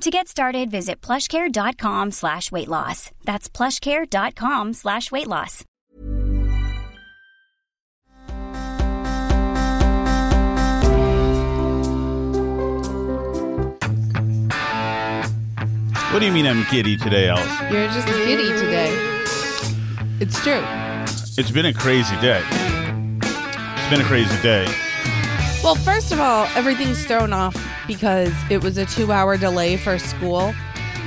To get started, visit plushcare.com slash weight loss. That's plushcare.com slash weight loss. What do you mean I'm giddy today, Alice? You're just giddy today. It's true. It's been a crazy day. It's been a crazy day. Well, first of all, everything's thrown off because it was a two hour delay for school,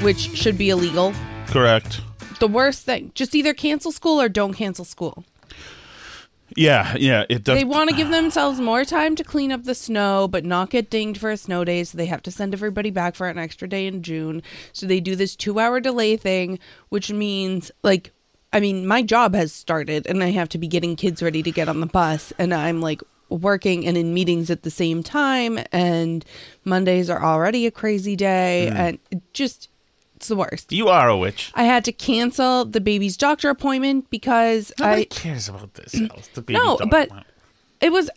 which should be illegal. Correct. The worst thing. Just either cancel school or don't cancel school. Yeah, yeah. It does. They want to give themselves more time to clean up the snow, but not get dinged for a snow day. So they have to send everybody back for an extra day in June. So they do this two hour delay thing, which means, like, I mean, my job has started and I have to be getting kids ready to get on the bus. And I'm like working and in meetings at the same time. And Mondays are already a crazy day. Mm. And just, it's the worst. You are a witch. I had to cancel the baby's doctor appointment because Nobody I cares about this. Mm. The baby No, but- it was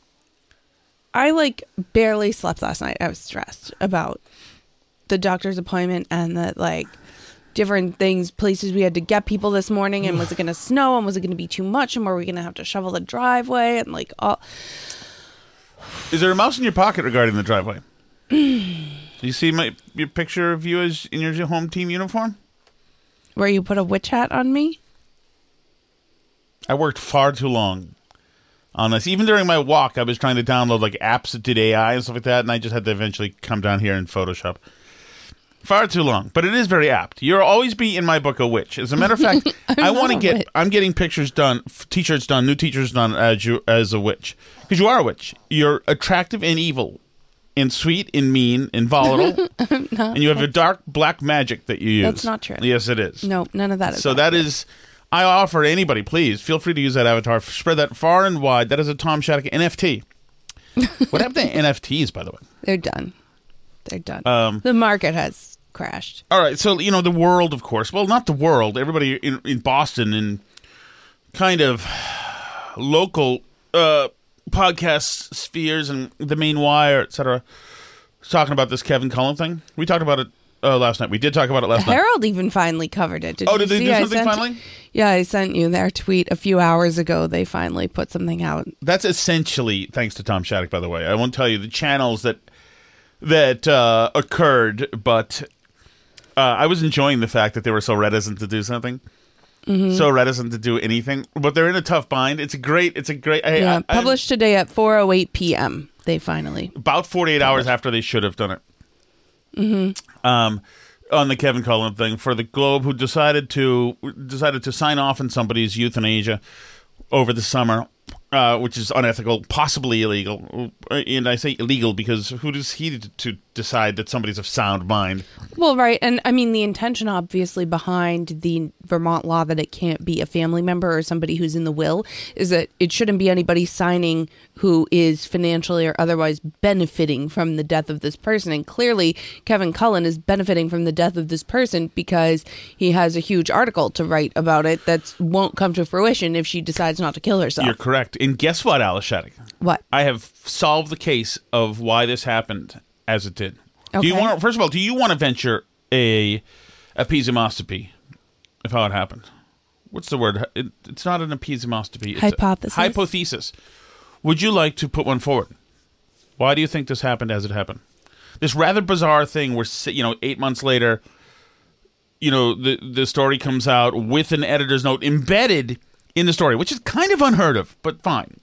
I like barely slept last night. I was stressed about the doctor's appointment and that like different things, places we had to get people this morning and was it gonna snow and was it gonna be too much and were we gonna have to shovel the driveway and like all Is there a mouse in your pocket regarding the driveway? Do you see my your picture of you as in your home team uniform? where you put a witch hat on me? I worked far too long on this. Even during my walk, I was trying to download like apps that did AI and stuff like that, and I just had to eventually come down here in Photoshop. Far too long, but it is very apt. You'll always be in my book a witch. As a matter of fact, I want to get. witch. I'm getting pictures done, f- t-shirts done, new t-shirts done as you as a witch because you are a witch. You're attractive and evil, and sweet and mean and volatile, and you have a dark black magic that you use. That's not true. Yes, it is. No, none of that is So that is, I offer anybody, please feel free to use that avatar. Spread that far and wide. That is a Tom Shattuck NFT. what happened to NFTs, by the way? they're done. They're done. Um, the market has crashed. All right, so you know the world, of course. Well, not the world. Everybody in, in Boston and kind of local uh, podcast spheres and the main wire, etc. Talking about this Kevin Cullen thing. We talked about it uh, last night. We did talk about it last night. Herald even finally covered it. Did Oh, did they see? do something finally? Yeah, I sent you their tweet a few hours ago. They finally put something out. That's essentially thanks to Tom Shattuck, by the way. I won't tell you the channels that that uh, occurred, but uh, I was enjoying the fact that they were so reticent to do something, Mm-hmm. so reticent to do anything. But they're in a tough bind. It's a great. It's a great. Hey, Yeah, I- I- published today at 4:08 p.m. They finally. about forty eight hours after they should have done it. Mm-hmm. Um, on the Kevin Cullen thing for the Globe, who decided to decided to sign off on somebody's euthanasia over the summer, uh, which is unethical, possibly illegal. And I say illegal because who does he to, to decide that somebody's of sound mind. Well, right. And I mean, the intention obviously behind the Vermont law that it can't be a family member or somebody who's in the will is that it shouldn't be anybody signing who is financially or otherwise benefiting from the death of this person. And clearly, Kevin Cullen is benefiting from the death of this person because he has a huge article to write about it that won't come to fruition if she decides not to kill herself. You're correct. And guess what, Alice Shetty? what? I have solved the case of why this happened as it did. Do you want? First of all, do you want to venture a episemoscopy of how it happened? What's the word? It, it's not an episemoscopy. It's a Hypothesis? hypothesis. Would you like to put one forward? Why do you think this happened as it happened? This rather bizarre thing where you know, eight months later, you know, the the story comes out with an editor's note embedded in the story, which is kind of unheard of, but fine.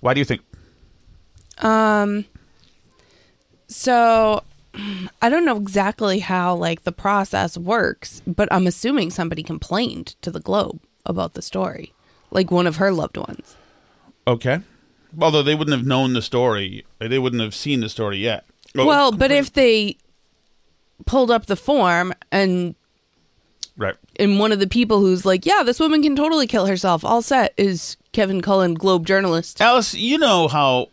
Why do you think? Um. So, I don't know exactly how like the process works, but I'm assuming somebody complained to the Globe about the story, like one of her loved ones. Okay. Although they wouldn't have known the story, they wouldn't have seen the story yet. Oh, well, but if they pulled up the form and right, and one of the people who's like, yeah, this woman can totally kill herself, all set is Kevin Cullen, Globe journalist. Alice, you know how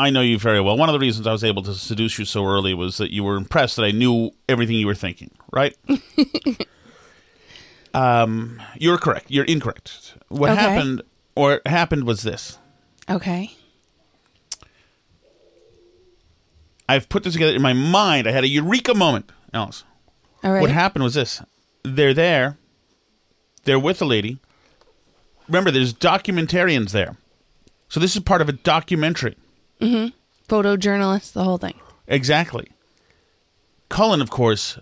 I know you very well. One of the reasons I was able to seduce you so early was that you were impressed that I knew everything you were thinking. Right? um, you're correct. You're incorrect. What Okay. happened, or happened, was this. Okay. I've put this together in my mind. I had a eureka moment, Alice. All right. What happened was this: they're there, they're with a lady. Remember, there's documentarians there, so this is part of a documentary. Mm-hmm. Photojournalist, the whole thing. Exactly. Cullen, of course,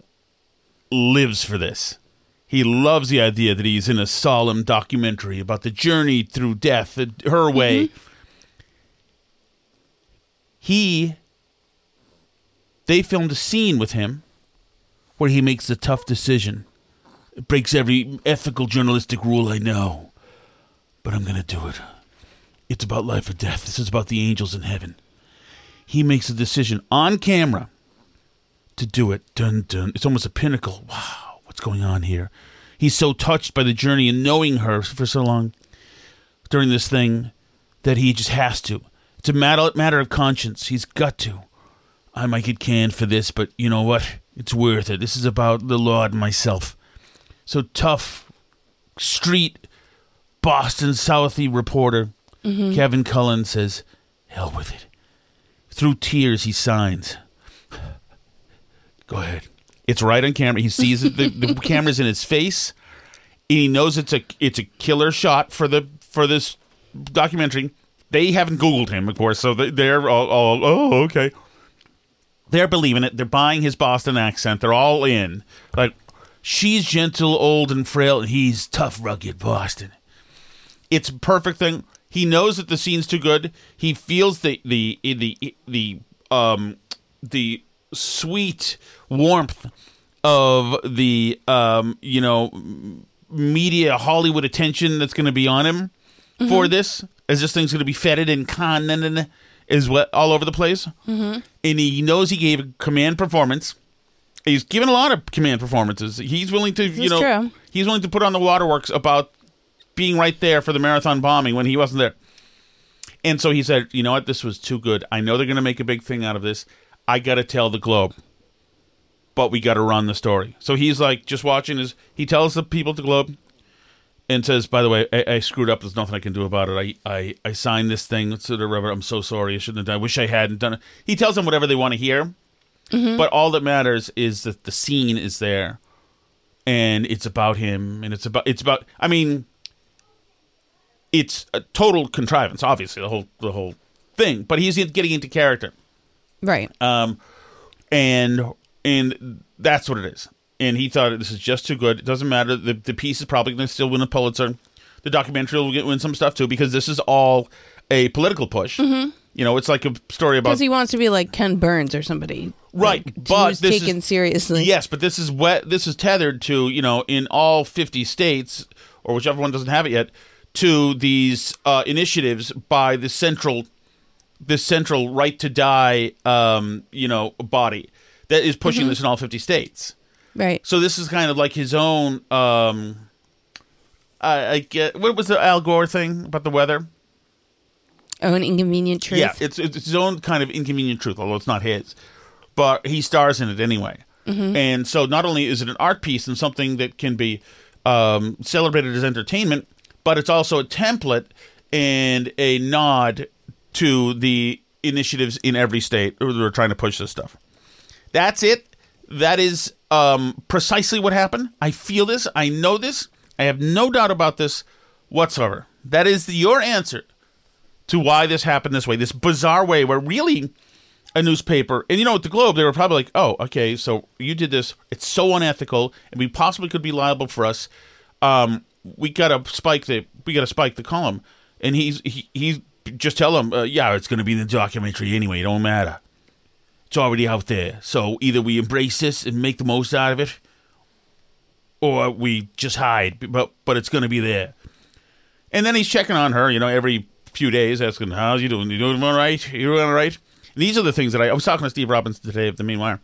lives for this. He loves the idea that he's in a solemn documentary about the journey through death, her mm-hmm. way. He, they filmed a scene with him where he makes a tough decision. It breaks every ethical journalistic rule I know, but I'm going to do it. It's about life or death. This is about the angels in heaven he makes a decision on camera to do it. Dun dun. It's almost a pinnacle. Wow, what's going on here? He's so touched by the journey and knowing her for so long during this thing that he just has to. It's a matter matter of conscience. He's got to. I might get canned for this, but you know what? It's worth it. This is about the Lord and myself. So tough, street, Boston Southie reporter Mm-hmm. Kevin Cullen says, "Hell with it." Through tears, he signs. Go ahead. It's right on camera. He sees it. The, the camera's in his face, and he knows it's a it's a killer shot for the for this documentary. They haven't Googled him, of course, so they- they're all, all oh okay. They're believing it. They're buying his Boston accent. They're all in. Like she's gentle, old, and frail, and he's tough, rugged Boston it's a perfect thing. He knows that the scene's too good. He feels the the the the um the sweet warmth of the um you know media Hollywood attention that's going to be on him for this as this thing's going to be feted and con is what all over the place. Mm-hmm. And he knows he gave a command performance. He's given a lot of command performances. He's willing to, you know, true. he's willing to put on the waterworks about being right there for the marathon bombing when he wasn't there. And so he said, "You know what? This was too good. I know they're going to make a big thing out of this. I got to tell the Globe, but we got to run the story." So he's like just watching his. He tells the people at the Globe and says, "By the way, I, I screwed up. There's nothing I can do about it. I I, I signed this thing to the river. I'm so sorry. I shouldn't have done. I wish I hadn't done it." He tells them whatever they want to hear, mm-hmm. but all that matters is that the scene is there, and it's about him, and it's about it's about. I mean, it's a total contrivance, obviously the whole the whole thing. But he's getting into character, Right. um, and and that's what it is. And he thought this is just too good. It doesn't matter. The the piece is probably going to still win a Pulitzer. The documentary will get win some stuff too because this is all a political push. Mm-hmm. You know, it's like a story about Because he wants to be like Ken Burns or somebody. Right, Like, but this taken is- seriously. Yes, but this is what this is tethered to, you know, in all 50 states or whichever one doesn't have it yet, to these uh, initiatives by the central this central right to die, um, you know, body that is pushing Mm-hmm. this in all fifty states. Right. So this is kind of like his own. Um, I, I get what was the Al Gore thing about the weather? Oh, an inconvenient truth. Yeah, it's it's his own kind of inconvenient truth, although it's not his. But he stars in it anyway, and so not only is it an art piece and something that can be um, celebrated as entertainment, but it's also a template and a nod to the initiatives in every state who are trying to push this stuff. That's it. That is um, precisely what happened. I feel this. I know this. I have no doubt about this whatsoever. That is your answer to why this happened this way, this bizarre way where really a newspaper, and you know, at the Globe, they were probably like, oh, okay, so you did this. It's so unethical, and we possibly could be liable for us. Um, we got to spike the we got to spike the column, and he's he, he's just tell him, uh, yeah, it's to be in the documentary anyway. It don't matter. It's already out there. So either we embrace this and make the most out of it, or we just hide. But but it's to be there. And then he's checking on her, you know, every few days, asking, "How's you doing? You doing all right? You doing all right?" And these are the things that I, I was talking to Steve Robbins today of the Meanwhile.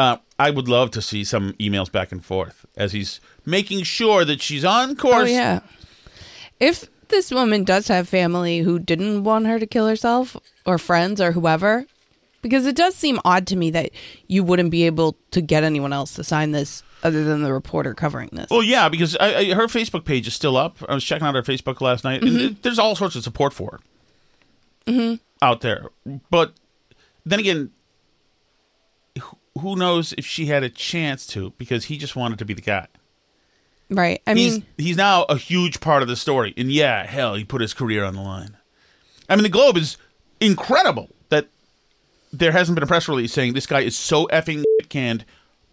Uh, I would love to see some emails back and forth as he's making sure that she's on course. Oh yeah. If this woman does have family who didn't want her to kill herself, or friends, or whoever, because it does seem odd to me that you wouldn't be able to get anyone else to sign this other than the reporter covering this. Well, yeah, because I, I, her Facebook page is still up. I was checking out her Facebook last night, and there's all sorts of support for her out there. But then again, who- knows if she had a chance to? Because he just wanted to be the guy. right. I he's mean, he's now a huge part of the story, and yeah, hell, he put his career on the line. I mean, the Globe is incredible that there hasn't been a press release saying this guy is so effing canned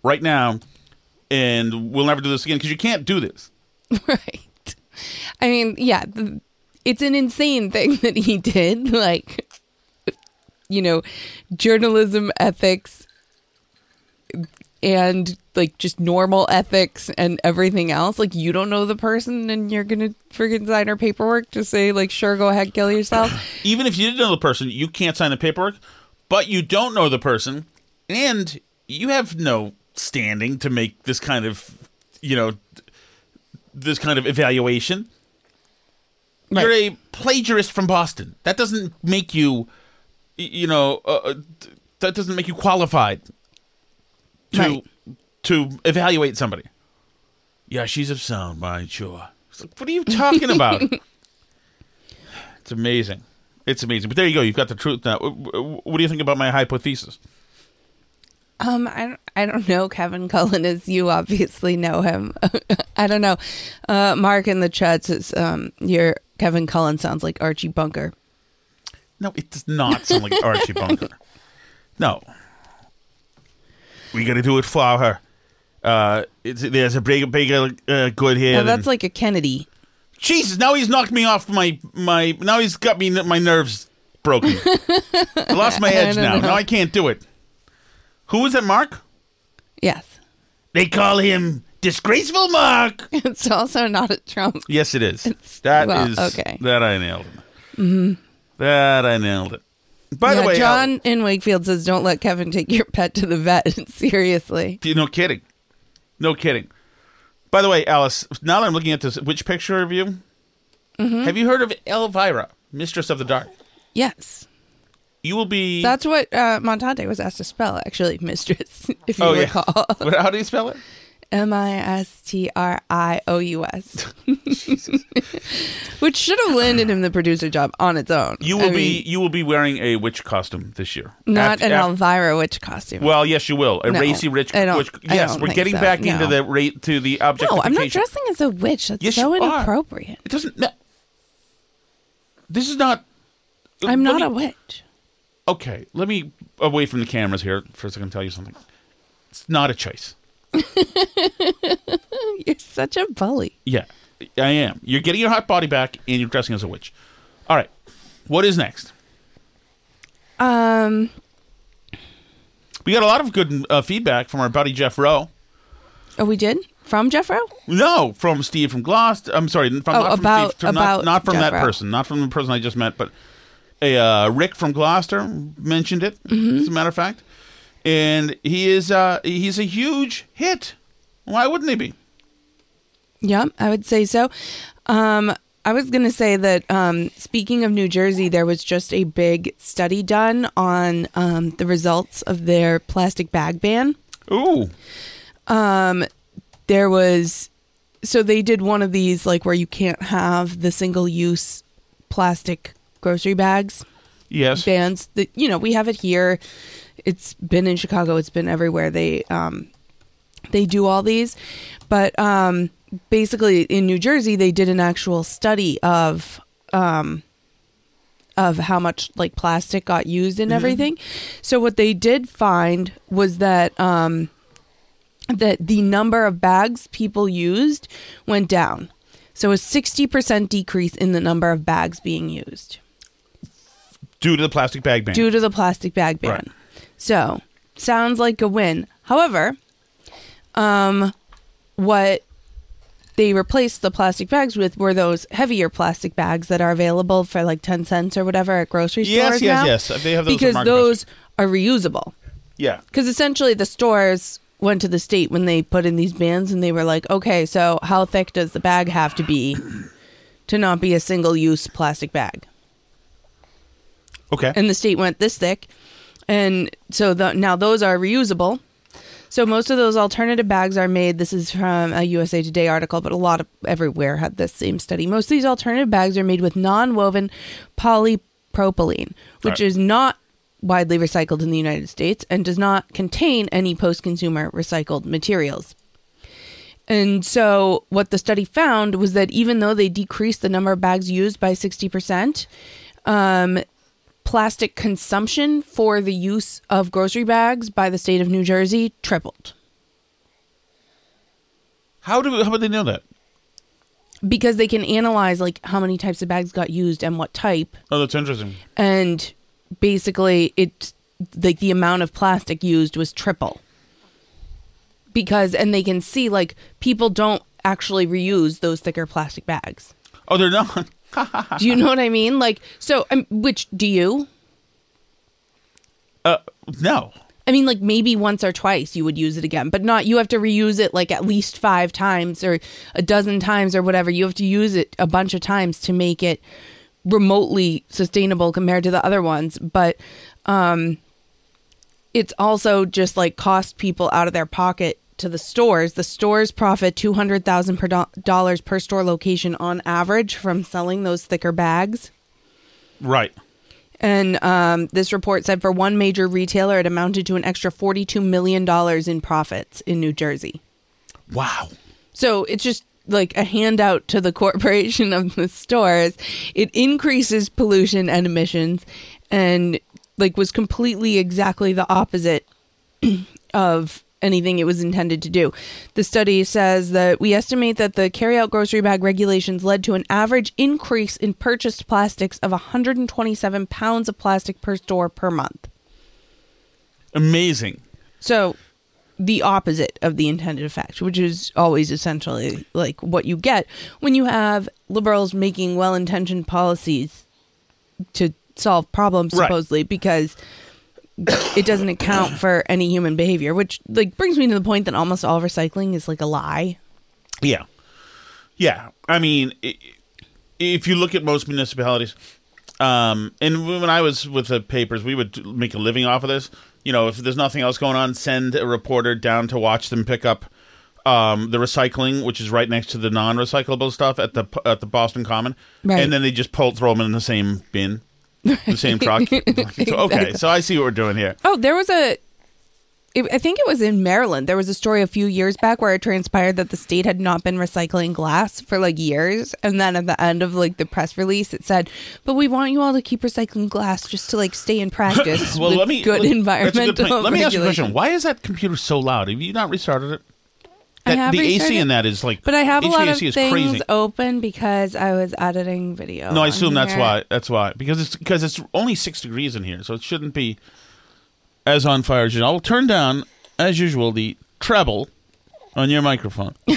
right now, and we'll never do this again because you can't do this. right. I mean, yeah, it's an insane thing that he did. Like, you know, journalism ethics and like just normal ethics and everything else. Like, you don't know the person and you're going to freaking sign her paperwork to say, like, sure, go ahead, kill yourself. Even if you didn't know the person, you can't sign the paperwork, but you don't know the person, and you have no standing to make this kind of, you know, this kind of evaluation. Right. You're a plagiarist from Boston. That doesn't make you, you know, uh, uh, that doesn't make you qualified to Right. to evaluate somebody. Yeah, she's of sound mind, sure. Like, what are you talking about? it's amazing. It's amazing. But there you go. You've got the truth now. What do you think about my hypothesis? Um, I don't, I don't know Kevin Cullen as you obviously know him. I don't know. Uh, Mark in the chat says, um, your Kevin Cullen sounds like Archie Bunker. No, it does not sound like Archie Bunker. No. We got to do it for her. Uh, it's, there's a big, big, uh, good here. Now that's like a Kennedy. Jesus! Now he's knocked me off my my. Now he's got me my nerves broken. I lost my edge now. know. Now I can't do it. Who is it, Mark? Yes. They call him disgraceful Mark. It's also not a Trump. Yes, it is. That is well, okay. That I nailed it. Mm-hmm. That I nailed it. By Yeah, the way, uh, John in Wakefield says, don't let Kevin take your pet to the vet. Seriously. No kidding. No kidding. By the way, Alice, now that I'm looking at this which picture of you, Mm-hmm. have you heard of Elvira, Mistress of the Dark? Yes. You will be. That's what uh, Montante was asked to spell, actually, mistress, if you oh, recall. What- How do you spell it? M I S T R I O U S. Which should have landed him the producer job on its own. You I will be mean, you will be wearing a witch costume this year. not After- an after- Elvira witch costume. Well, yes, you will. A No, racy rich I witch. I Yes, we're getting so, back into the rate to the object. no, I'm not dressing as a witch. That's Yes, so you are. inappropriate. It doesn't. No. This is not. Uh, I'm let not a witch. Okay, let me away from the cameras here for a second. Tell you something. It's not a choice. You're such a bully. Yeah, I am. You're getting your hot body back, and you're dressing as a witch. All right, what is next? Um, We got a lot of good uh, feedback from our buddy Jeff Rowe. oh, we did from Jeffro. No, from Steve from Gloucester. I'm sorry, from, Oh, not from about- Steve, from not, about not from Jeff that Rowe. person, not from the person I just met, but A uh, Rick from Gloucester mentioned it. As a matter of fact, and he is uh, he's a huge hit. Why wouldn't he be? Yeah, I would say so. Um, I was going to say that um, speaking of New Jersey, there was just a big study done on um, the results of their plastic bag ban. Ooh, Um, There was, so they did one of these like where you can't have the single use plastic grocery bags yes. bans that you know we have it here it's been in chicago it's been everywhere they um they do all these but um basically in new jersey they did an actual study of um of how much like plastic got used in everything so what they did find was that um that the number of bags people used went down so a 60% decrease in the number of bags being used Due to the plastic bag ban. due to the plastic bag ban. Right. So, sounds like a win. However, um what they replaced the plastic bags with were those heavier plastic bags that are available for like 10 cents or whatever at grocery Yes, stores yes, now. yes. They have those because those are reusable. yeah. Because essentially, the stores went to the state when they put in these bans, and they were like, "Okay, so how thick does the bag have to be to not be a single-use plastic bag?" Okay. and the state went this thick and so the, now those are reusable. So most of those alternative bags are made this is from a usa today article but a lot of everywhere had this same study. Most of these alternative bags are made with non-woven polypropylene which Right. is not widely recycled in the united states and does not contain any post-consumer recycled materials. And so, what the study found was that even though they decreased the number of bags used by 60%, um, plastic consumption for the use of grocery bags by the state of New Jersey tripled how do how would they know that? because they can analyze like how many types of bags got used and what type Oh, that's interesting. and basically it like the amount of plastic used was triple because and they can see like people don't actually reuse those thicker plastic bags Oh, they're not. do you know what i mean like so um, which do you Uh, no. I mean, like maybe once or twice you would use it again, but not you have to reuse it like at least five times or a dozen times or whatever. You have to use it a bunch of times to make it remotely sustainable compared to the other ones. But um, it's also just like cost people out of their pocket to the stores. The stores profit two hundred thousand per dollars per store location on average from selling those thicker bags. Right. And um, this report said for one major retailer, it amounted to an extra $42 million in profits in New Jersey. Wow. So it's just like a handout to the corporation of the stores. It increases pollution and emissions and like was completely exactly the opposite of anything it was intended to do. The study says that we estimate that the carryout grocery bag regulations led to an average increase in purchased plastics of 127 pounds of plastic per store per month. Amazing. So the opposite of the intended effect, which is always essentially like what you get when you have liberals making well-intentioned policies to solve problems Right. supposedly because it doesn't account for any human behavior, which like brings me to the point that almost all recycling is like a lie. Yeah. Yeah. I mean, i- if you look at most municipalities, um, and when I was with the papers, we would make a living off of this. You know, if there's nothing else going on, send a reporter down to watch them pick up um, the recycling, which is right next to the non-recyclable stuff at the at the Boston Common, Right. and then they just pull throw them in the same bin, the same truck. So, okay, so I see what we're doing here. Oh, there was a. I think it was in Maryland. There was a story a few years back where it transpired that the state had not been recycling glass for like years, and then at the end of like the press release, it said, "But we want you all to keep recycling glass just to like stay in practice Well, with let me good let- environmental good. Let me ask you a question. Why is that computer so loud? Have you not restarted it? That, the AC in that is like, But I have a lot of HVAC is things crazy. open because I was editing video. No, I on assume that's here. why. That's why because it's because it's only six degrees in here, so it shouldn't be as on fire as usual. I'll turn down as usual the treble on your microphone.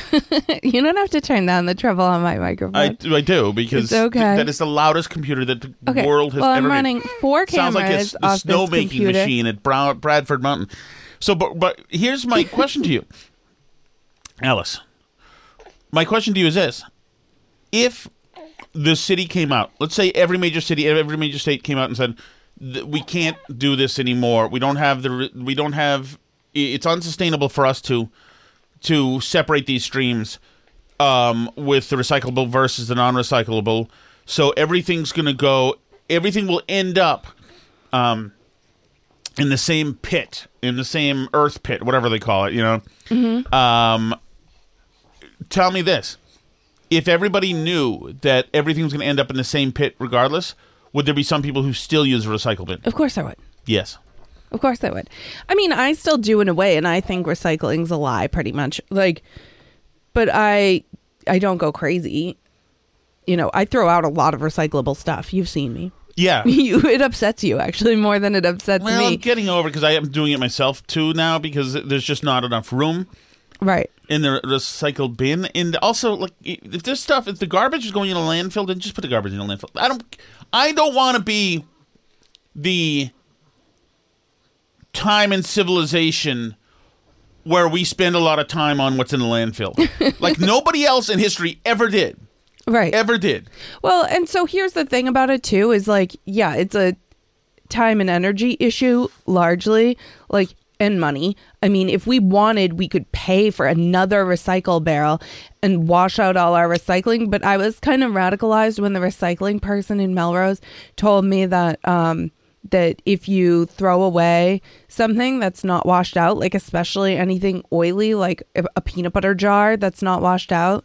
you don't have to turn down the treble on my microphone. I, I do because It's okay. th- that is the loudest computer that the Okay, world has well, ever I'm made. running four Sounds like cameras a, the off this snowmaking computer. machine at Bradford Mountain. So, but, but here's my question to you, Alice. My question to you is this: If the city came out, let's say every major city, every major state came out and said, "We can't do this anymore. We don't have the. We don't have. It's unsustainable for us to to separate these streams um, with the recyclable versus the non-recyclable. So everything's going to go. Everything will end up um, in the same pit, in the same earth pit, whatever they call it. You know. Um, tell me this: If everybody knew that everything was going to end up in the same pit, regardless, would there be some people who still use a recycle bin? of course I would. Yes. Of course I would. I mean, I still do in a way, and I think recycling's a lie, pretty much. Like, but I, I don't go crazy. You know, I throw out a lot of recyclable stuff. You've seen me. Yeah. You, it upsets you actually more than it upsets me. I'm getting over because I am doing it myself too now because there's just not enough room right. In the recycled bin. And also, like, if this stuff, if the garbage is going in a landfill, then just put the garbage in a landfill. I don't, I don't want to be the time in civilization where we spend a lot of time on what's in the landfill. like nobody else in history ever did. Right. Ever did. Well, and so here's the thing about it too is like, yeah, it's a time and energy issue largely, like and money. I mean, if we wanted, we could pay for another recycle barrel and wash out all our recycling, but I was kind of radicalized when the recycling person in Melrose told me that um that if you throw away something that's not washed out, like especially anything oily like a peanut butter jar that's not washed out,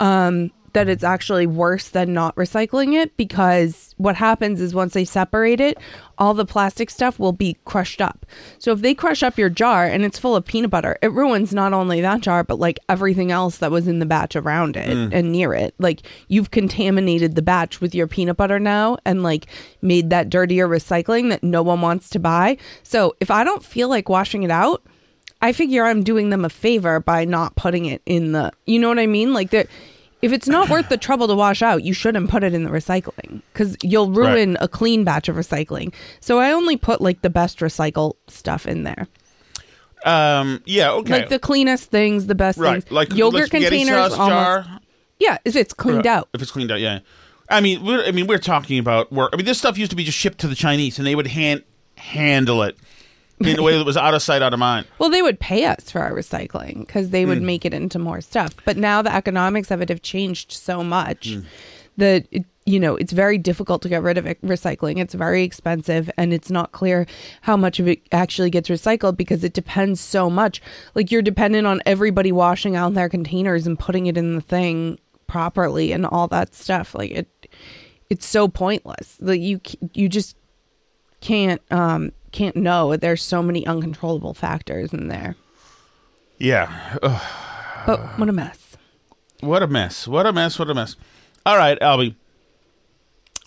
um that it's actually worse than not recycling it because what happens is once they separate it, all the plastic stuff will be crushed up. So if they crush up your jar and it's full of peanut butter, it ruins not only that jar, but like everything else that was in the batch around it mm. and near it. Like you've contaminated the batch with your peanut butter now and like made that dirtier recycling that no one wants to buy. So if I don't feel like washing it out, I figure I'm doing them a favor by not putting it in the, you know what I mean? Like that, if it's not worth the trouble to wash out, you shouldn't put it in the recycling because you'll ruin a clean batch of recycling. So I only put like the best recycle stuff in there, Um, yeah, okay. like the cleanest things, the best right. things. Like yogurt like containers, almost. jar. Yeah, if it's cleaned out. If it's cleaned out, yeah. I mean, we're, I mean, we're talking about work. I mean, this stuff used to be just shipped to the Chinese, and they would hand handle it in a way that was out of sight, out of mind. Well, they would pay us for our recycling because they would make it into more stuff. But now the economics of it have changed so much Hmm. that it, you know it's very difficult to get rid of it, recycling. It's very expensive, and it's not clear how much of it actually gets recycled because it depends so much. Like you're dependent on everybody washing out their containers and putting it in the thing properly and all that stuff. Like it, it's so pointless. Like you, you just can't um can't know there's so many uncontrollable factors in there Yeah. Ugh, but what a mess what a mess. What a mess. What a mess. All right, Albie.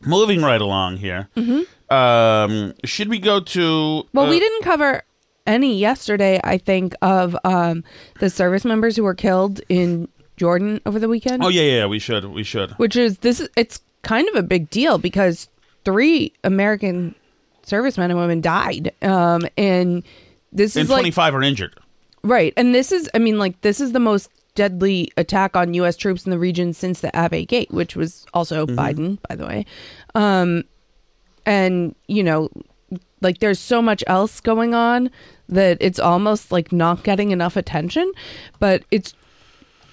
Moving right along here. Mm-hmm. Um, should we go to? well uh, we didn't cover any yesterday i think of um the service members who were killed in jordan over the weekend Oh yeah, yeah, yeah. We should. We should. which is this it's kind of a big deal because three american servicemen and women died um and this And is like twenty-five are injured. Right. And this is, I mean, like, this is the most deadly attack on U.S. troops in the region since the Abbey Gate, which was also Biden, by the way. Um, and, you know, like, there's so much else going on that it's almost like not getting enough attention, but it's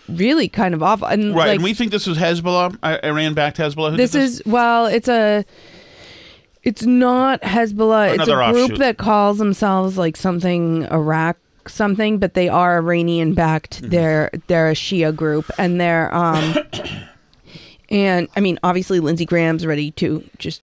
really kind of awful. And, Right, like, and we think this was Hezbollah. I, Iran backed Hezbollah. Who this did is, well, it's a. It's not Hezbollah. Another it's a group offshoot. that calls themselves like something Iraq something, but they are Iranian backed. Mm-hmm. They're they're a Shia group, and they're um, and I mean obviously Lindsey Graham's ready to just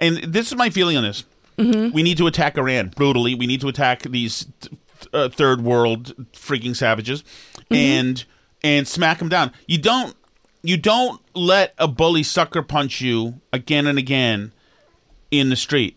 And this is my feeling on this. Mm-hmm. We need to attack Iran brutally. We need to attack these uh, third world freaking savages Mm-hmm. and and smack them down. You don't you don't let a bully sucker punch you again and again in the street.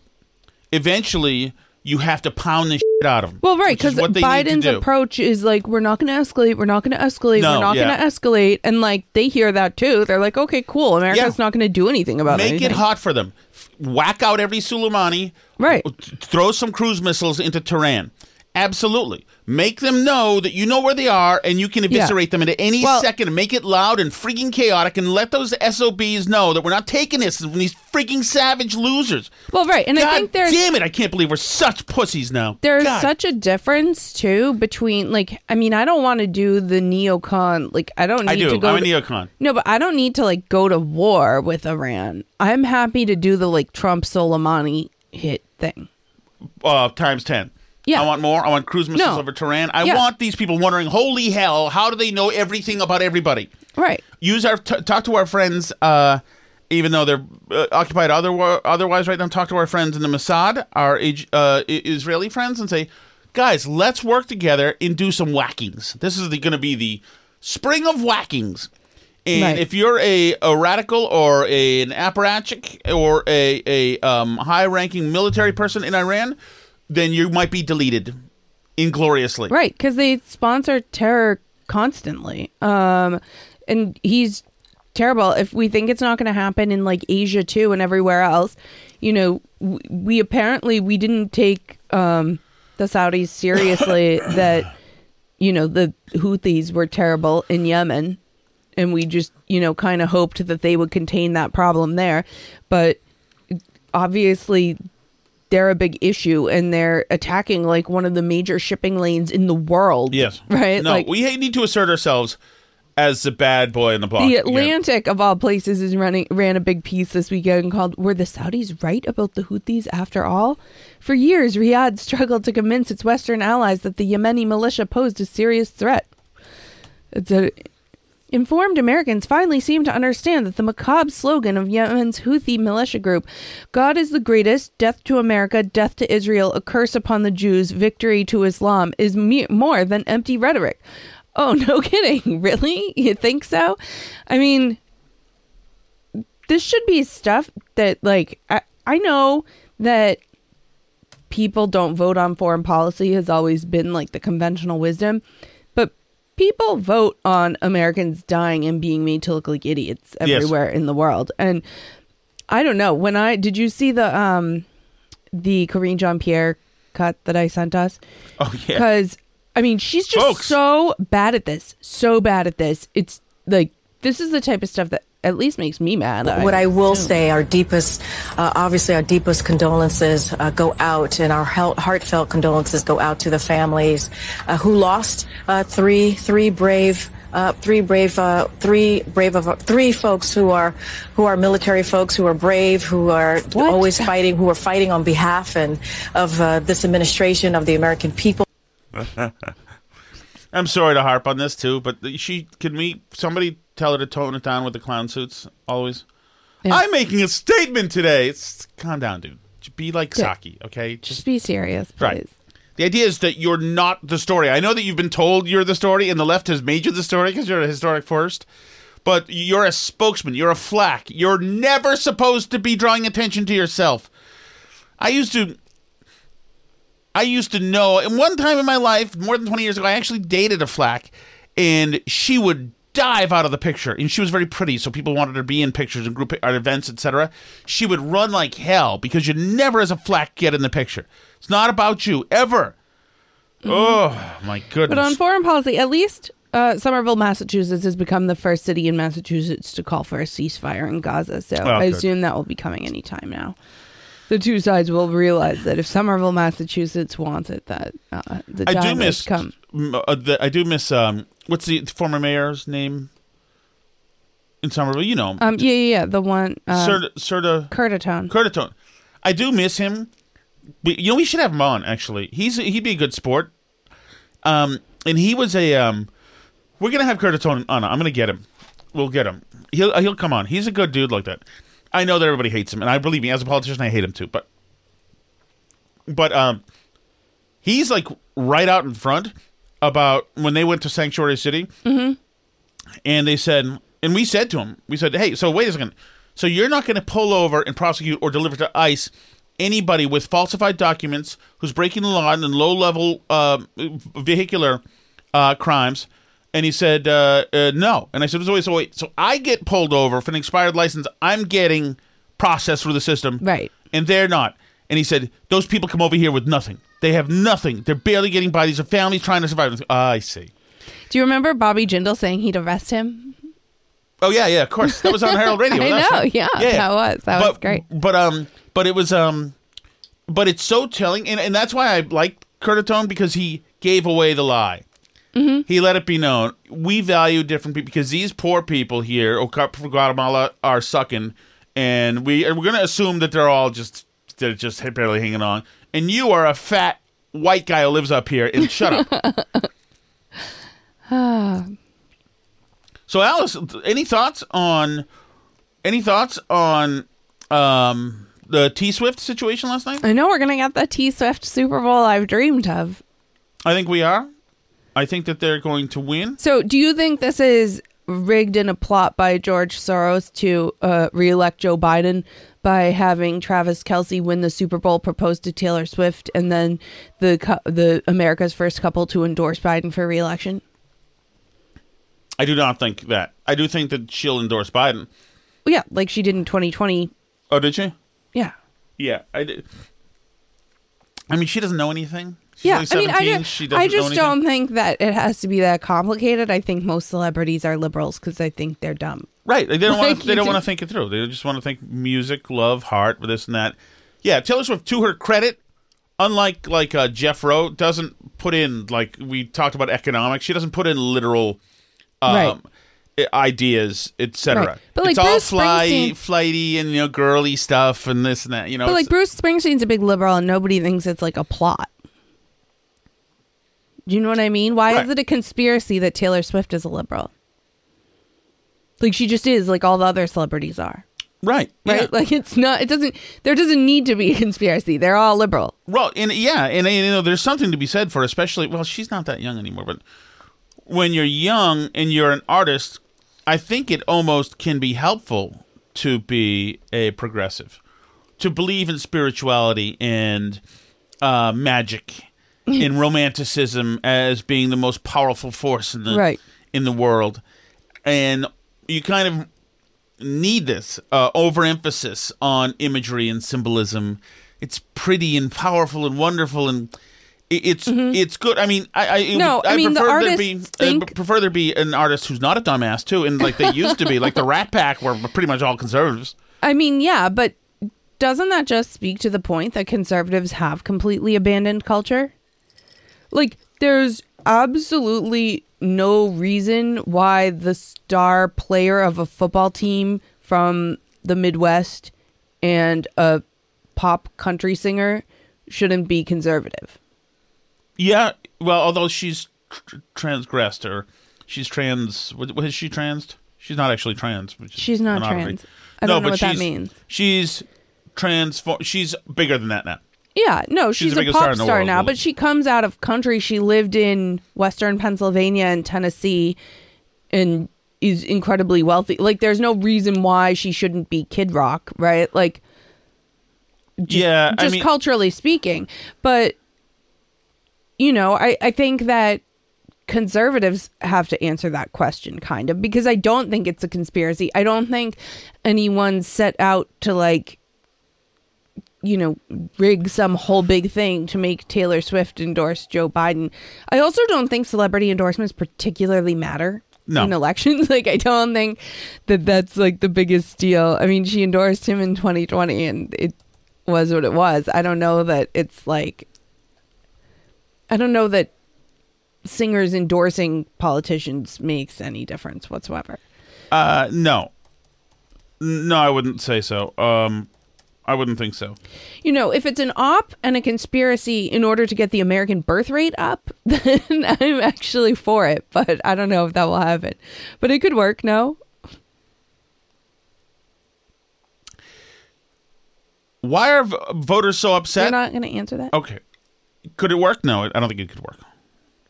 Eventually, you have to pound the shit out of them. Well, right, because Biden's approach is like, we're not going to escalate, we're not going to escalate, No, we're not yeah. going to escalate, and like they hear that too. They're like, okay, cool, America's Yeah. not going to do anything about it. Make anything. it hot for them. Whack out every Suleimani, Right. Th- Throw some cruise missiles into Tehran. Absolutely. Make them know that you know where they are and you can eviscerate them at any Well- second and make it loud and freaking chaotic and let those SOBs know that we're not taking this from these freaking savage losers. Well, right, and God I think there's damn it, I can't believe we're such pussies now. there's God. such a difference too between like I mean I don't want to do the neocon like I don't need I do. to go I'm a to- neocon. No, but I don't need to like go to war with Iran. I'm happy to do the like Trump Soleimani hit thing. uh, times 10. Yeah. I want more. I want cruise missiles No. over Tehran. I Yeah. want these people wondering, holy hell, how do they know everything about everybody? Right. use our t- talk to our friends uh even though they're uh, occupied other otherwise right now talk to our friends in the Mossad our uh, Israeli friends and say guys let's work together and do some whackings this is going to be the spring of whackings and Right. if you're a, a radical or a, an apparatchik or a, a um, high ranking military person in Iran then you might be deleted ingloriously Right, because they sponsor terror constantly. Um, and he's terrible. If we think it's not going to happen in like Asia too and everywhere else, you know, w- we apparently we didn't take um, the Saudis seriously that you know the Houthis were terrible in Yemen, and we just you know kind of hoped that they would contain that problem there, but obviously they're a big issue and they're attacking like one of the major shipping lanes in the world. Yes. Right? No, like we need to assert ourselves as the bad boy in the block. the. Atlantic of all places is running ran a big piece this weekend called Were the Saudis right about the Houthis after all? For years Riyadh struggled to convince its western allies that the Yemeni militia posed a serious threat. It's a Informed Americans finally seem to understand that the macabre slogan of Yemen's Houthi militia group, God is the greatest, death to America, death to Israel, a curse upon the Jews, victory to Islam, is me- more than empty rhetoric. Oh, no kidding. Really? You think so? I mean, this should be stuff that, like, I, I know that people don't vote on foreign policy has always been like the conventional wisdom, people vote on Americans dying and being made to look like idiots Yes. everywhere in the world. And I don't know when I did you see the um the Karine Jean Pierre cut that I sent us Oh yeah. because I mean she's just Folks. so bad at this, so bad at this. It's like this is the type of stuff that at least makes me mad. What I will say, our deepest, uh, obviously, our deepest condolences uh, go out, and our hel- heartfelt condolences go out to the families uh, who lost uh, three, three brave. Uh, three brave, uh, three brave of three folks who are, who are military folks who are brave, who are What? always fighting, who are fighting on behalf and of uh, this administration of the American people. I'm sorry to harp on this too, but she can we somebody tell her to tone it down with the clown suits always. Yeah. I'm making a statement today. It's calm down, dude. Just Be like Yeah. Psaki, okay? Just Just be serious, please. Right. The idea is that you're not the story. I know that you've been told you're the story, and the left has made you the story because you're a historic first. But you're a spokesman. You're a flack. You're never supposed to be drawing attention to yourself. I used to. I used to know, and one time in my life, more than 20 years ago, I actually dated a flack, and she would dive out of the picture, and she was very pretty, so people wanted her to be in pictures and group at events, etc. She would run like hell because you never, as a flack, get in the picture. It's not about you ever. Oh my goodness! But on foreign policy, at least uh, Somerville, Massachusetts has become the first city in Massachusetts to call for a ceasefire in Gaza. So Oh, I good. assume that will be coming anytime now. The two sides will realize that if Somerville, Massachusetts wants it, that uh, the I time do has miss. come. Uh, the, I do miss. Um, what's the former mayor's name in Somerville? You know, Um, yeah, yeah, yeah, the one uh, Serta, Serta Curtatone. Curtatone. I do miss him. We, you know, we should have him on. Actually, he's he'd be a good sport. Um, and he was a um. We're gonna have Curtatone on. I'm gonna get him. We'll get him. He'll he'll come on. He's a good dude like that. I know that everybody hates him, and I believe me as a politician, I hate him too. But but um, he's like right out in front about when they went to Sanctuary City, and they said, and we said to him, we said, hey, so wait a second, so you're not going to pull over and prosecute or deliver to ICE anybody with falsified documents who's breaking the law and low level uh, vehicular uh, crimes. And he said, uh, uh, no. And I said, so wait, so wait, so I get pulled over for an expired license. I'm getting processed through the system. Right. And they're not. And he said, those people come over here with nothing. They have nothing. They're barely getting by. These are families trying to survive. Ah, I see. Do you remember Bobby Jindal saying he'd arrest him? Oh yeah, yeah, of course. That was on Herald Radio. I know, right. yeah, that was- that but, was great. But um, but it was um, but it's so telling, and, and that's why I like Curtatone because he gave away the lie. Mm-hmm. He let it be known we value different people because these poor people here, from Guatemala, are sucking, and we are we're gonna assume that they're all just they're just barely hanging on, and you are a fat white guy who lives up here, and shut up. So, Alice, any thoughts on any thoughts on um, the T Swift situation last night? I know we're gonna get the T Swift Super Bowl I've dreamed of. I think we are. I think that they're going to win. So, do you think this is rigged in a plot by George Soros to uh, reelect Joe Biden by having Travis Kelce win the Super Bowl, propose to Taylor Swift, and then the the America's first couple to endorse Biden for reelection? I do not think that. I do think that she'll endorse Biden. Yeah, like she did in 2020. Oh, did she? Yeah. Yeah, I did. I mean, she doesn't know anything. Yeah, I mean, I just, she doesn't I just don't think that it has to be that complicated. I think most celebrities are liberals because I think they're dumb. Right. They don't want Like, to. They don't want to think it through. They just want to think music, love, heart, this and that. Yeah, Taylor Swift, to her credit, unlike like uh, Jeff Rowe, doesn't put in like we talked about economics. She doesn't put in literal um, Right. ideas, etc. Right. But, like, it's all Bruce fly, flighty and you know girly stuff and this and that. You know, But like Bruce Springsteen's a big liberal, and nobody thinks it's like a plot. Do you know what I mean? Why Right. is it a conspiracy that Taylor Swift is a liberal? Like she just is, like all the other celebrities are, right, right? yeah. Like it's not. It doesn't. There doesn't need to be a conspiracy. They're all liberal. Well, and yeah, and you know, there's something to be said for, especially. Well, she's not that young anymore, but when you're young and you're an artist, I think it almost can be helpful to be a progressive, to believe in spirituality and uh, magic, in romanticism as being the most powerful force in the Right. in the world, and you kind of need this uh, overemphasis on imagery and symbolism. It's pretty and powerful and wonderful, and it, it's it's good. I mean, I I, Mm-hmm. No, would- I mean, the prefer there be artists I prefer there be an artist who's not a dumbass too, and like they used to be, like the Rat Pack were pretty much all conservatives. I mean, yeah, but doesn't that just speak to the point that conservatives have completely abandoned culture? Like, there's absolutely no reason why the star player of a football team from the Midwest and a pop country singer shouldn't be conservative. Yeah, well, although she's tr- transgressed or she's trans, what, what is she trans? She's not actually trans. She's not trans. I don't know but what that means. She's transform. She's bigger than that now. Yeah, no, She's she's, a pop star star, now, but she comes out of country. She lived in Western Pennsylvania and Tennessee and is incredibly wealthy. Like there's no reason why she shouldn't be Kid Rock, right? Like yeah, just I mean, culturally speaking. But you know, I I think that conservatives have to answer that question kind of because I don't think it's a conspiracy. I don't think anyone set out to like you know rig some whole big thing to make Taylor Swift endorse Joe Biden. I also don't think celebrity endorsements particularly matter No. in elections. Like I don't think that that's like the biggest deal. I mean, she endorsed him in 2020 and it was what it was. I don't know that it's like I don't know that singers endorsing politicians makes any difference whatsoever. Uh, no, no, I wouldn't say so. Um, I wouldn't think so. You know, if it's an op and a conspiracy in order to get the American birth rate up, then I'm actually for it. But I don't know if that will happen. But it could work, no? Why are v- voters so upset? You're not going to answer that? okay, could it work? No, I don't think it could work.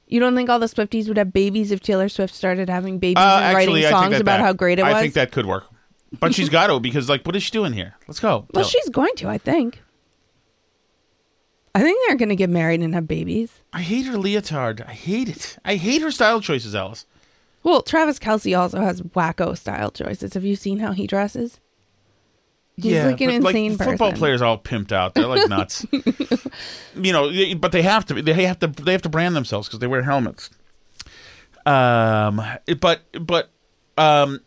You don't think all the Swifties would have babies if Taylor Swift started having babies Uh, and actually, writing songs about how great it was? I think that could work, but she's got to because, like, what is she doing here? Let's go. well, Tell- she's going to, I think. I think they're going to get married and have babies. I hate her leotard. I hate it. I hate her style choices, Alice. Well, Travis Kelce also has wacko style choices. Have you seen how he dresses? He's like an but, insane Football person. players are all pimped out. They're like nuts. you know, but they have to. They have to. They have to brand themselves because they wear helmets. Um, but but um,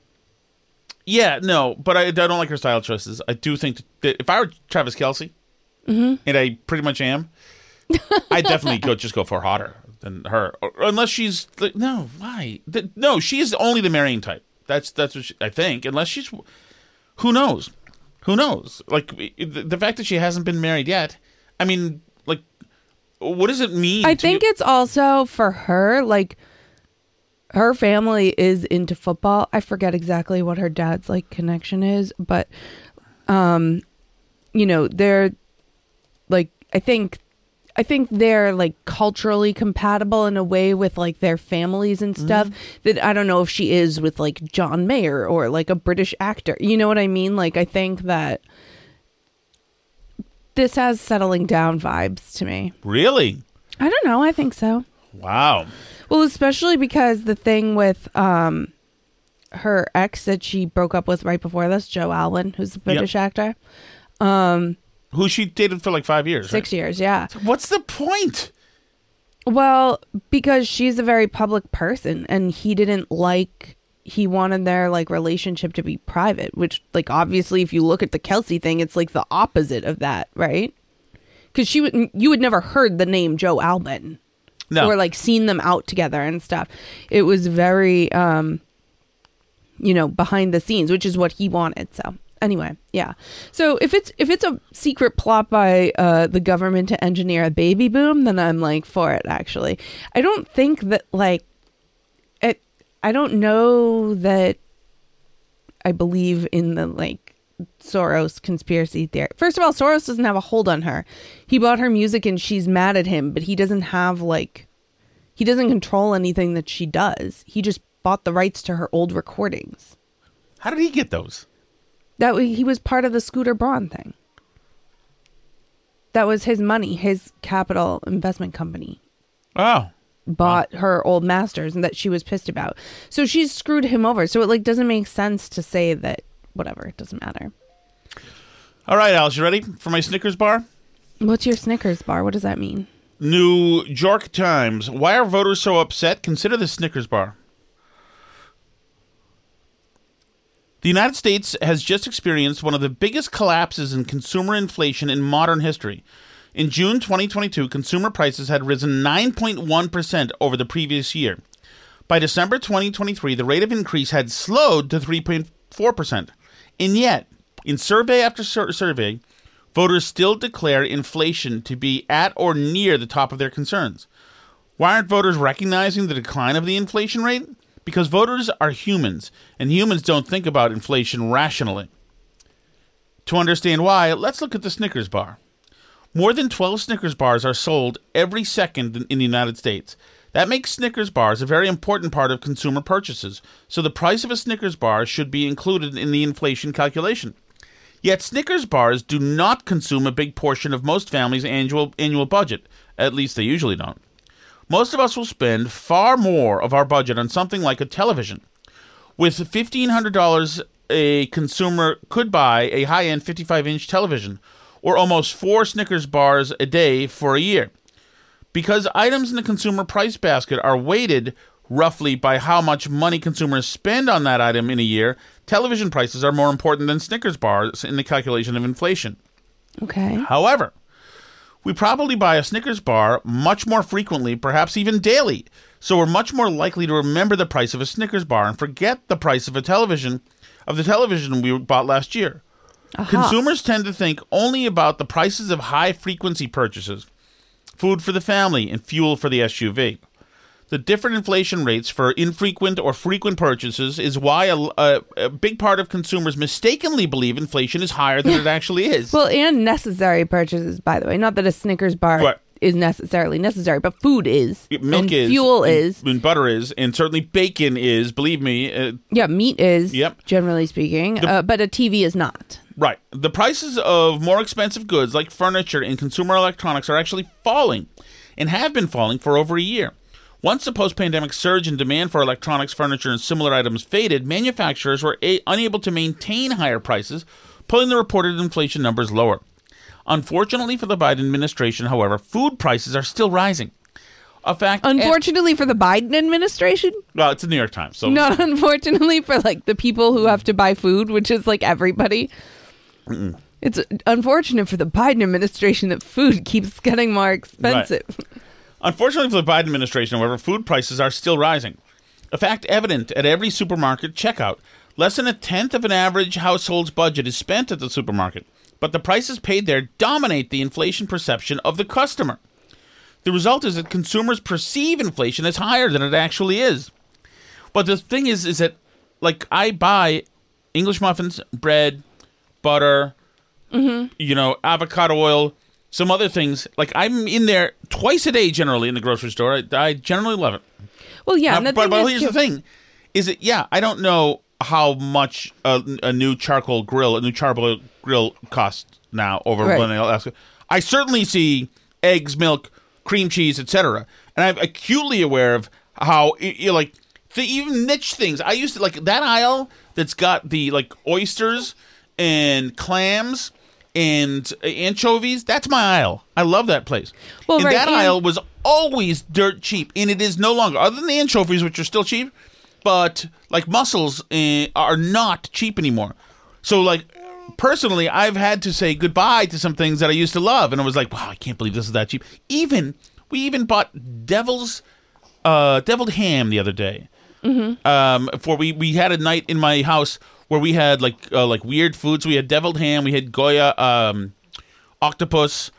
yeah, no. But I, I don't like her style choices. I do think that if I were Travis Kelce, Mm-hmm. and I pretty much am, I definitely go just go for hotter than her, or, unless she's like, no. Why? The, no, is only the marrying type. That's that's what she, I think. Unless she's, who knows? Who knows? Like the, the fact that she hasn't been married yet. I mean, like, what does it mean? I think you- it's also for her, like her family is into football. I forget exactly what her dad's like connection is, but um you know, they're like I think I think they're like culturally compatible in a way with like their families and stuff that I don't know if she is with like John Mayer or like a British actor. You know what I mean? Like I think that this has settling down vibes to me. really. I don't know. I think so. Wow. Well, especially because the thing with um her ex that she broke up with right before this, Joe Alwyn, who's a British actor, um, Who she dated for like five years. six years, yeah. What's the point? Well, because she's a very public person, and he didn't like. He wanted their like relationship to be private, which like obviously, if you look at the Kelce thing, it's like the opposite of that, right? Because she would, you would never heard the name Joe Alwyn. No. or like seen them out together and stuff. It was very um you know, behind the scenes, which is what he wanted. So, anyway, yeah. So, if it's if it's a secret plot by uh the government to engineer a baby boom, then I'm like for it actually. I don't think that like it I don't know that I believe in the like Soros conspiracy theory. First of all, Soros doesn't have a hold on her. He bought her music and she's mad at him, but he doesn't have like he doesn't control anything that she does. He just bought the rights to her old recordings. How did he get those? That he was part of the Scooter Braun thing. That was his money, his capital investment company Oh. bought her old masters and that she was pissed about. So she's screwed him over. So it like doesn't make sense to say that whatever, it doesn't matter. All right, Alice, you ready for my Snickers bar? What's your Snickers bar? What does that mean? New York Times. Why are voters so upset? Consider the Snickers bar. The United States has just experienced one of the biggest collapses in consumer inflation in modern history. In June 2022, consumer prices had risen 9.1% over the previous year. By December 2023, the rate of increase had slowed to 3.4%. And yet, in survey after sur- survey, voters still declare inflation to be at or near the top of their concerns. Why aren't voters recognizing the decline of the inflation rate? Because voters are humans, and humans don't think about inflation rationally. To understand why, let's look at the Snickers bar. More than 12 Snickers bars are sold every second in- in the United States. That makes Snickers bars a very important part of consumer purchases, so the price of a Snickers bar should be included in the inflation calculation. Yet Snickers bars do not consume a big portion of most families' annual annual budget. At least they usually don't. most of us will spend far more of our budget on something like a television. With $1,500, a consumer could buy a high end 55 inch television or almost four Snickers bars a day for a year. Because items in the consumer price basket are weighted roughly by how much money consumers spend on that item in a year, television prices are more important than Snickers bars in the calculation of inflation. Okay. However, we probably buy a Snickers bar much more frequently, perhaps even daily. So we're much more likely to remember the price of a Snickers bar and forget the price of a television of the television we bought last year. Consumers tend to think only about the prices of high frequency purchases, food for the family and fuel for the SUV. The different inflation rates for infrequent or frequent purchases is why a, a, a big part of consumers mistakenly believe inflation is higher than it actually is. Well, and necessary purchases, by the way. Not that a Snickers bar Right. is necessarily necessary, but food is. Milk and is, Fuel and- is. and butter is, and certainly bacon is. Believe me, uh, Yeah, meat is. Yep. Generally speaking, uh, but a TV is not. Right. The prices of more expensive goods like furniture and consumer electronics are actually falling, and have been falling for over a year. Once the post-pandemic surge in demand for electronics, furniture, and similar items faded, manufacturers were a- unable to maintain higher prices, pulling the reported inflation numbers lower. Unfortunately for the Biden administration, however, food prices are still rising. A fact. Unfortunately for the Biden administration, well, it's the New York Times, so not unfortunately for like the people who have to buy food, which is like everybody. It's unfortunate for the Biden administration that food keeps getting more expensive. Unfortunately for the Biden administration, however, food prices are still rising. A fact evident at every supermarket checkout. Less than a tenth of an average household's budget is spent at the supermarket, but the prices paid there dominate the inflation perception of the customer. The result is that consumers perceive inflation as higher than it actually is. But the thing is, is that like I buy English muffins, bread, butter, you know, avocado oil, some other things. Like I'm in there twice a day generally in the grocery store. I, I generally love it. Well, yeah. Now, but but here's the thing: is it? Yeah, I don't know how much a, a new charcoal grill, a new charcoal grill costs now over Right. when I ask. I certainly see eggs, milk, cream cheese, etc., and I'm acutely aware of how you like the even niche things. I used to like that aisle that's got the like oysters and clams and anchovies. That's my aisle. I love that place. Well, and right, that and- aisle was always dirt cheap, and it is no longer. Other than the anchovies, which are still cheap, but like mussels uh, are not cheap anymore. So, like personally, I've had to say goodbye to some things that I used to love, and I was like, wow, I can't believe this is that cheap. Even we even bought devil's uh, deviled ham the other day. Mm-hmm. Um, for we we had a night in my house where we had like uh, like weird foods. We had deviled ham. We had Goya um, octopus.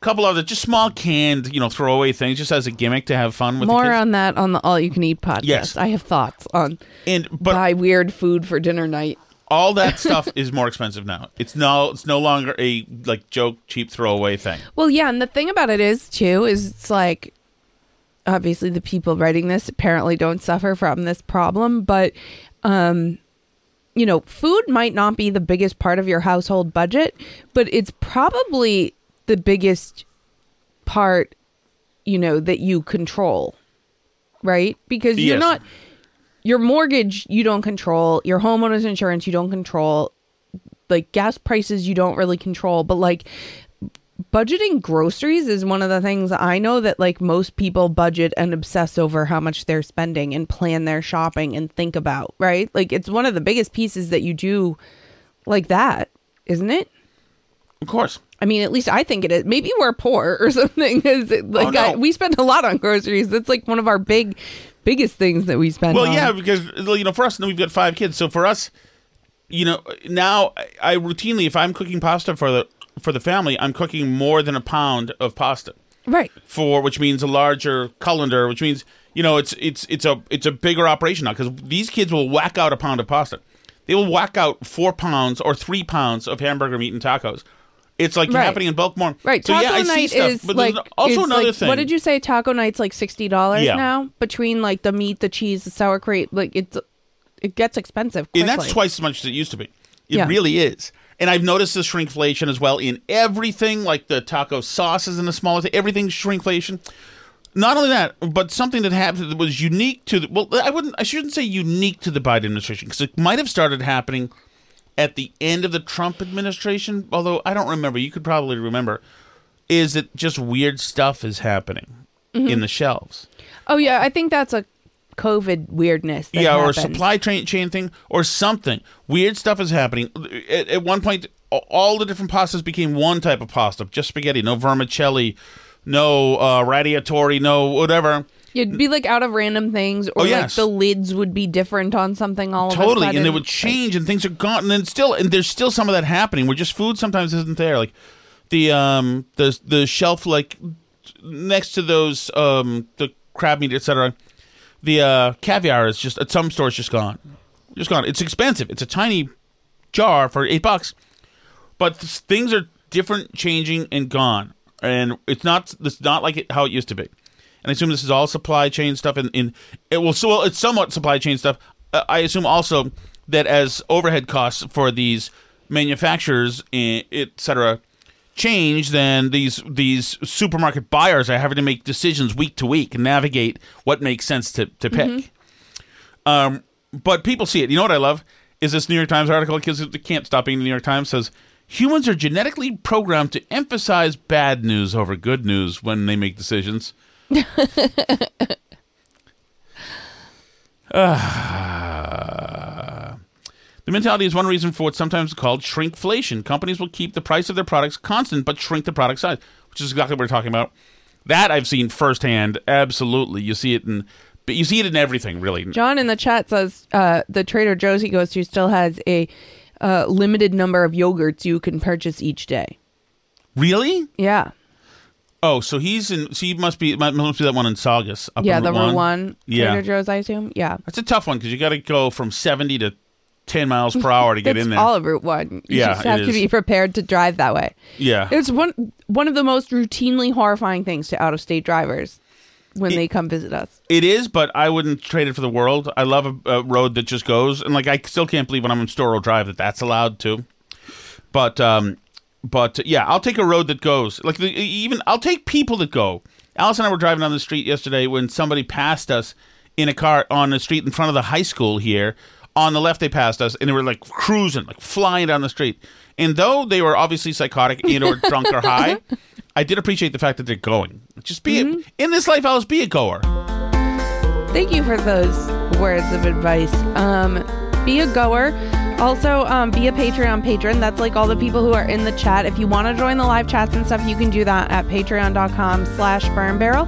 Couple other just small canned, you know, throwaway things, just as a gimmick to have fun with. the More on that on the All You Can Eat podcast. Yes. I have thoughts on and but buy weird food for dinner night. all that stuff is more expensive now. It's no, it's no longer a like joke, cheap throwaway thing. Well, yeah, and the thing about it is too is it's like obviously the people writing this apparently don't suffer from this problem, but um you know, food might not be the biggest part of your household budget, but it's probably the biggest part, you know, that you control. Right? Because you're not your mortgage you don't control, your homeowner's insurance you don't control, like gas prices you don't really control, but like budgeting groceries is one of the things I know that like most people budget and obsess over how much they're spending and plan their shopping and think about, right? Like it's one of the biggest pieces that you do like that, isn't it? Of course. I mean, at least I think it is. Maybe we're poor or something. Is it oh, like Oh, no. I, we spend a lot on groceries? That's like one of our big, biggest things that we spend. Well, on. yeah, because you know, for us, we've got five kids. So for us, you know, now I- I routinely, if I'm cooking pasta for the for the family, I'm cooking more than a pound of pasta right. for, which means a larger colander, which means you know, it's it's it's a it's a bigger operation now because these kids will whack out a pound of pasta. They will whack out four pounds or three pounds of hamburger meat and tacos. It's like Right. happening in bulk more. Right. So Taco yeah, I see night stuff, is but like also another like- thing. What did you say? Taco night's like sixty dollars Yeah. now between like the meat, the cheese, the sour cream. Like it's it gets expensive. and that's twice as much as it used to be. It Yeah. really is. And I've noticed the shrinkflation as well in everything, like the taco sauces and the smaller thing. Everything's shrinkflation. Not only that, but something that happened that was unique to the well, I wouldn't, I shouldn't say unique to the Biden administration because it might have started happening at the end of the Trump administration. Although I don't remember, you could probably remember. Is that just weird stuff is happening mm-hmm. in the shelves? Oh yeah, I think that's a COVID weirdness. That yeah, or supply chain chain thing, or something weird stuff is happening. At, at one point, all the different pastas became one type of pasta, just spaghetti, no vermicelli, no uh, radiatori, no whatever. You'd be like out of random things, or Oh, like the lids would be different on something. All totally, and they would change, and things are gone, and then still, and there's still some of that happening. Where just food sometimes isn't there, like the um the the shelf like next to those um the crab meat etc. The uh, caviar is just at some stores just gone, just gone. It's expensive. It's a tiny jar for eight bucks, but th- things are different, changing, and gone. And it's not it's not like it, how it used to be. And I assume this is all supply chain stuff. And in it will so well, it's somewhat supply chain stuff. Uh, I assume also that as overhead costs for these manufacturers, eh, et cetera, change, then these these supermarket buyers are having to make decisions week to week and navigate what makes sense to to pick. Um, but people see it. You know what I love is this New York Times article because it can't stop being the New York Times says humans are genetically programmed to emphasize bad news over good news when they make decisions. Ah. The mentality is one reason for what's sometimes called shrinkflation. Companies will keep the price of their products constant but shrink the product size, which is exactly what we're talking about. That I've seen firsthand. Absolutely, you see it in, but you see it in everything, really. John in the chat says uh, the Trader Joe's he goes to still has a uh, limited number of yogurts you can purchase each day. Really? Yeah, Oh, so he's in. So he must be. Must be that one in Saugus. Up yeah, in the Route One Yeah. Trader Joe's, I assume. Yeah, That's a tough one because you got to go from seventy to ten miles per hour to get That's in there. all of Route One. You Yeah, just have to be prepared to drive that way. yeah, It's one one of the most routinely horrifying things to out of state drivers when they come visit us. It is, but I wouldn't trade it for the world. I love a, a road that just goes, and like I still can't believe when I'm in Storrow Drive that that's allowed to. But um, but yeah, I'll take a road that goes. Like the, even I'll take people that go. Alice and I were driving down the street yesterday when somebody passed us in a car on the street in front of the high school here. On the left, they passed us, and they were like cruising, like flying down the street. And though they were obviously psychotic and or drunk or high, I did appreciate the fact that they're going. Just be a, in this life, Alice, be a goer. Thank you for those words of advice. Um, be a goer. Also, um, be a Patreon patron. That's like all the people who are in the chat. If you want to join the live chats and stuff, you can do that at patreon.com slash burn barrel.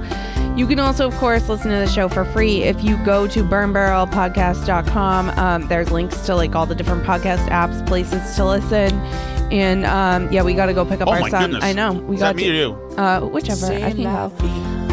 You can also, of course, listen to the show for free. If you go to burnbarrelpodcast.com, um, there's links to like all the different podcast apps, places to listen. And um, yeah, we got to go pick up Oh our my son. goodness. I know. We Is got that me to. or you? Uh, whichever. I can